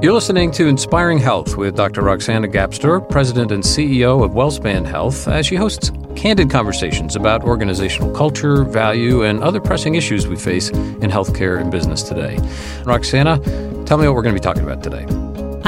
You're listening to Inspiring Health with Dr. Roxanna Gapstur, President and CEO of WellSpan Health, as she hosts candid conversations about organizational culture, value, and other pressing issues we face in healthcare and business today. Roxanna, tell me what we're going to be talking about today.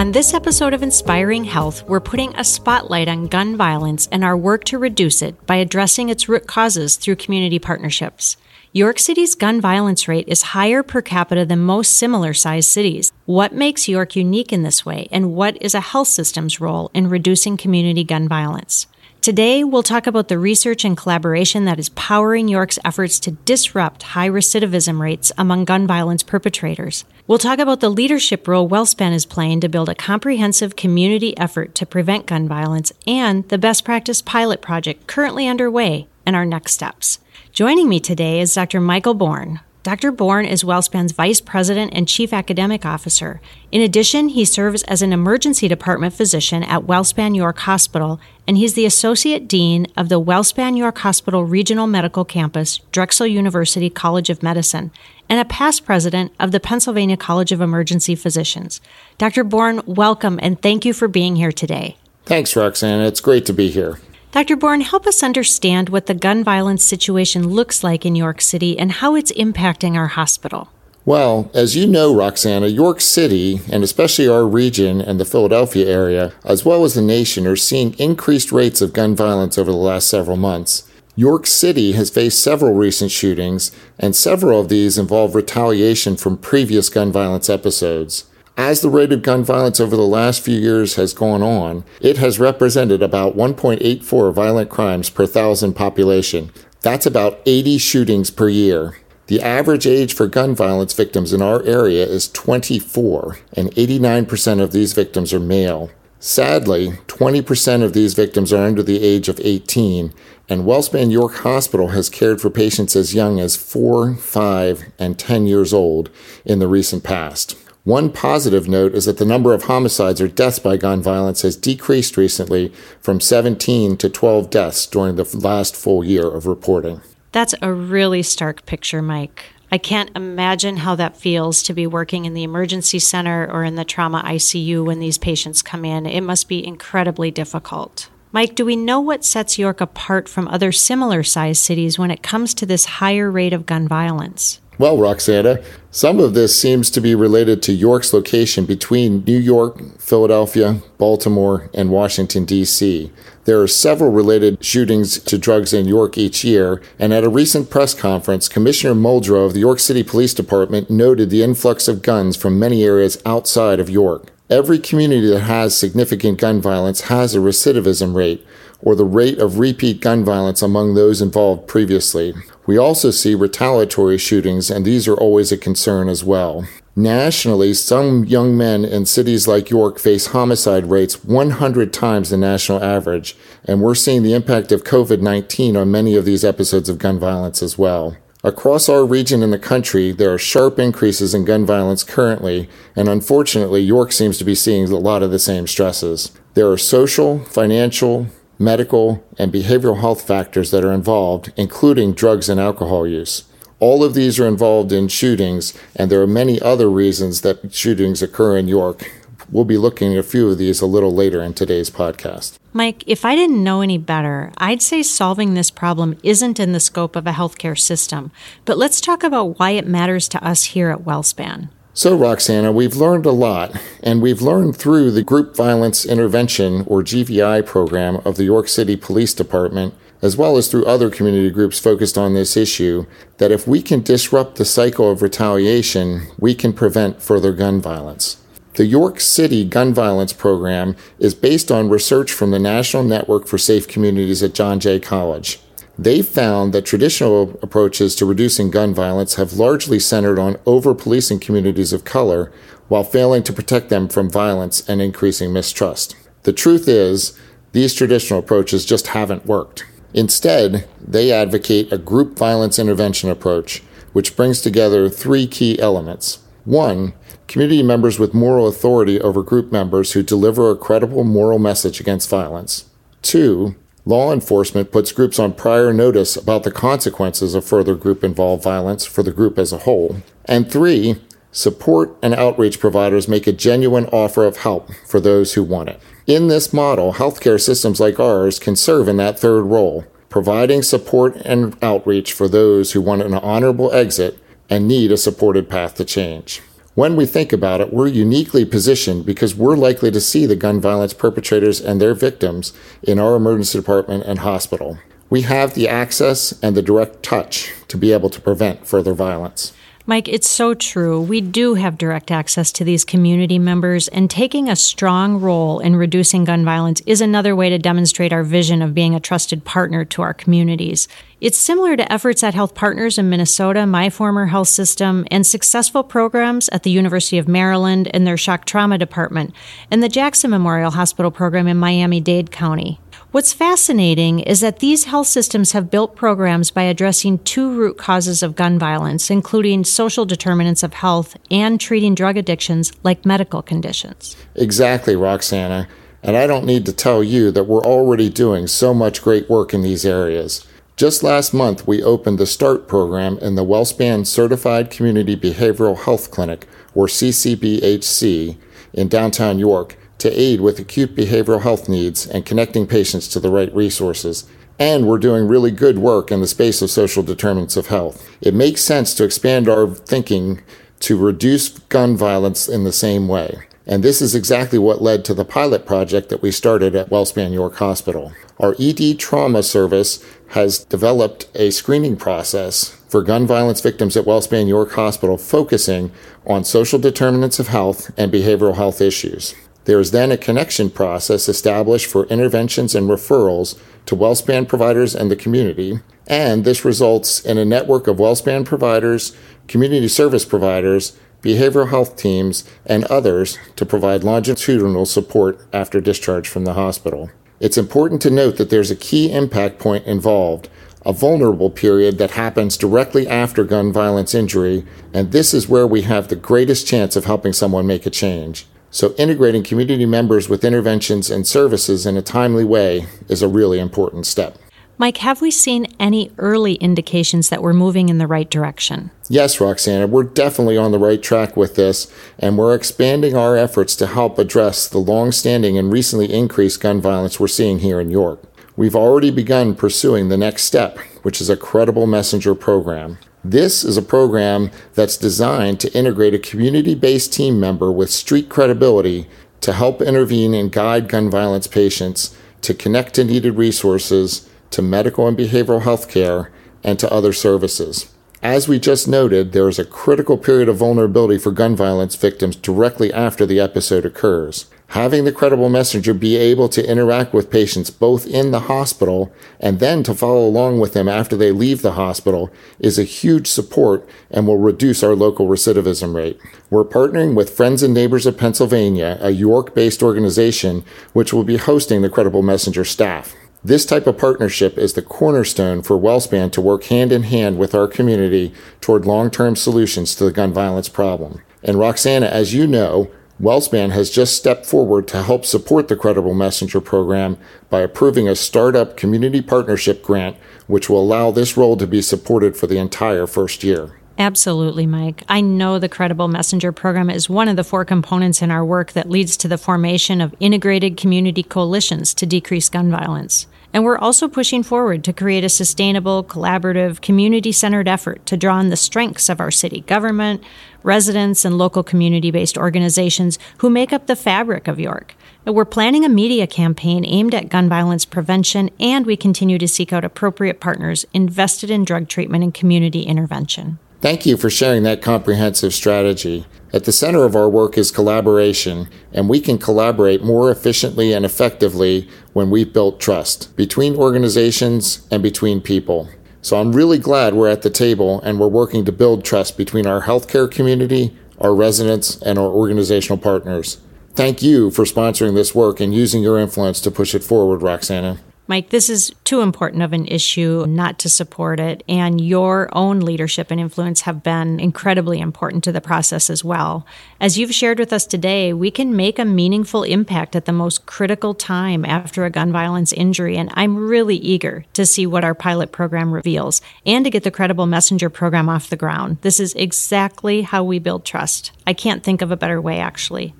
On this episode of Inspiring Health, we're putting a spotlight on gun violence and our work to reduce it by addressing its root causes through community partnerships. York City's gun violence rate is higher per capita than most similar sized cities. What makes York unique in this way, and what is a health system's role in reducing community gun violence? Today, we'll talk about the research and collaboration that is powering York's efforts to disrupt high recidivism rates among gun violence perpetrators. We'll talk about the leadership role WellSpan is playing to build a comprehensive community effort to prevent gun violence and the best practice pilot project currently underway and our next steps. Joining me today is Dr. Michael Bourne. Dr. Bourne is WellSpan's Vice President and Chief Academic Officer. In addition, he serves as an emergency department physician at WellSpan York Hospital, and he's the Associate Dean of the WellSpan York Hospital Regional Medical Campus, Drexel University College of Medicine, and a past president of the Pennsylvania College of Emergency Physicians. Dr. Bourne, welcome and thank you for being here today. Thanks, Roxanne. It's great to be here. Dr. Bourne, help us understand what the gun violence situation looks like in York City and how it's impacting our hospital. Well, as you know, Roxanna, York City, and especially our region and the Philadelphia area, as well as the nation, are seeing increased rates of gun violence over the last several months. York City has faced several recent shootings, and several of these involve retaliation from previous gun violence episodes. As the rate of gun violence over the last few years has gone on, it has represented about 1.84 violent crimes per thousand population. That's about 80 shootings per year. The average age for gun violence victims in our area is 24, and 89% of these victims are male. Sadly, 20% of these victims are under the age of 18, and WellSpan York Hospital has cared for patients as young as 4, 5, and 10 years old in the recent past. One positive note is that the number of homicides or deaths by gun violence has decreased recently from 17 to 12 deaths during the last full year of reporting. That's a really stark picture, Mike. I can't imagine how that feels to be working in the emergency center or in the trauma ICU when these patients come in. It must be incredibly difficult. Mike, do we know what sets York apart from other similar sized cities when it comes to this higher rate of gun violence? Well, Roxanna, some of this seems to be related to York's location between New York, Philadelphia, Baltimore, and Washington, D.C. There are several related shootings to drugs in York each year, and at a recent press conference, Commissioner Muldrow of the York City Police Department noted the influx of guns from many areas outside of York. Every community that has significant gun violence has a recidivism rate, or the rate of repeat gun violence among those involved previously. We also see retaliatory shootings, and these are always a concern as well. Nationally, some young men in cities like York face homicide rates 100 times the national average, and we're seeing the impact of COVID 19 on many of these episodes of gun violence as well. Across our region and the country, there are sharp increases in gun violence currently, and unfortunately, York seems to be seeing a lot of the same stresses. There are social, financial, medical, and behavioral health factors that are involved, including drugs and alcohol use. All of these are involved in shootings, and there are many other reasons that shootings occur in York. We'll be looking at a few of these a little later in today's podcast. Mike, if I didn't know any better, I'd say solving this problem isn't in the scope of a healthcare system. But let's talk about why it matters to us here at WellSpan. So, Roxanna, we've learned a lot, and we've learned through the Group Violence Intervention, or GVI, program of the York City Police Department, as well as through other community groups focused on this issue, that if we can disrupt the cycle of retaliation, we can prevent further gun violence. The York City Gun Violence Program is based on research from the National Network for Safe Communities at John Jay College. They found that traditional approaches to reducing gun violence have largely centered on over policing communities of color while failing to protect them from violence and increasing mistrust. The truth is, these traditional approaches just haven't worked. Instead, they advocate a group violence intervention approach, which brings together three key elements. One, community members with moral authority over group members who deliver a credible moral message against violence. Two, Law enforcement puts groups on prior notice about the consequences of further group involved violence for the group as a whole. And three, Support and outreach providers make a genuine offer of help for those who want it. In this model, healthcare systems like ours can serve in that third role, providing support and outreach for those who want an honorable exit and need a supported path to change. When we think about it, we're uniquely positioned because we're likely to see the gun violence perpetrators and their victims in our emergency department and hospital. We have the access and the direct touch to be able to prevent further violence. Mike, it's so true. We do have direct access to these community members, and taking a strong role in reducing gun violence is another way to demonstrate our vision of being a trusted partner to our communities. It's similar to efforts at Health Partners in Minnesota, my former health system, and successful programs at the University of Maryland and their shock trauma department, and the Jackson Memorial Hospital program in Miami Dade County. What's fascinating is that these health systems have built programs by addressing two root causes of gun violence, including social determinants of health and treating drug addictions like medical conditions. Exactly, Roxanna. And I don't need to tell you that we're already doing so much great work in these areas. Just last month, we opened the START program in the WellSpan Certified Community Behavioral Health Clinic, or CCBHC, in downtown York to aid with acute behavioral health needs and connecting patients to the right resources. And we're doing really good work in the space of social determinants of health. It makes sense to expand our thinking to reduce gun violence in the same way. And this is exactly what led to the pilot project that we started at WellSpan York Hospital. Our ED trauma service has developed a screening process for gun violence victims at WellSpan York Hospital focusing on social determinants of health and behavioral health issues. There is then a connection process established for interventions and referrals to WellSpan providers and the community, and this results in a network of WellSpan providers, community service providers, behavioral health teams, and others to provide longitudinal support after discharge from the hospital. It's important to note that there's a key impact point involved, a vulnerable period that happens directly after gun violence injury, and this is where we have the greatest chance of helping someone make a change. So, integrating community members with interventions and services in a timely way is a really important step. Mike, have we seen any early indications that we're moving in the right direction? Yes, Roxanna, we're definitely on the right track with this, and we're expanding our efforts to help address the long-standing and recently increased gun violence we're seeing here in York. We've already begun pursuing the next step, which is a credible messenger program. This is a program that's designed to integrate a community based team member with street credibility to help intervene and guide gun violence patients to connect to needed resources, to medical and behavioral health care, and to other services. As we just noted, there is a critical period of vulnerability for gun violence victims directly after the episode occurs. Having the credible messenger be able to interact with patients both in the hospital and then to follow along with them after they leave the hospital is a huge support and will reduce our local recidivism rate. We're partnering with Friends and Neighbors of Pennsylvania, a York based organization which will be hosting the credible messenger staff. This type of partnership is the cornerstone for WellSpan to work hand in hand with our community toward long term solutions to the gun violence problem. And Roxanna, as you know, WellSpan has just stepped forward to help support the Credible Messenger program by approving a startup community partnership grant, which will allow this role to be supported for the entire first year. Absolutely, Mike. I know the Credible Messenger program is one of the four components in our work that leads to the formation of integrated community coalitions to decrease gun violence. And we're also pushing forward to create a sustainable, collaborative, community centered effort to draw on the strengths of our city government, residents, and local community based organizations who make up the fabric of York. We're planning a media campaign aimed at gun violence prevention, and we continue to seek out appropriate partners invested in drug treatment and community intervention. Thank you for sharing that comprehensive strategy. At the center of our work is collaboration, and we can collaborate more efficiently and effectively when we've built trust between organizations and between people. So I'm really glad we're at the table and we're working to build trust between our healthcare community, our residents, and our organizational partners. Thank you for sponsoring this work and using your influence to push it forward, Roxanna. Mike, this is too important of an issue not to support it, and your own leadership and influence have been incredibly important to the process as well. As you've shared with us today, we can make a meaningful impact at the most critical time after a gun violence injury, and I'm really eager to see what our pilot program reveals and to get the Credible Messenger program off the ground. This is exactly how we build trust. I can't think of a better way, actually.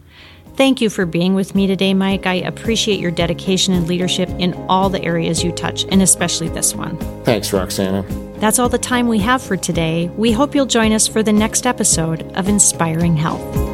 Thank you for being with me today, Mike. I appreciate your dedication and leadership in all the areas you touch, and especially this one. Thanks, Roxanna. That's all the time we have for today. We hope you'll join us for the next episode of Inspiring Health.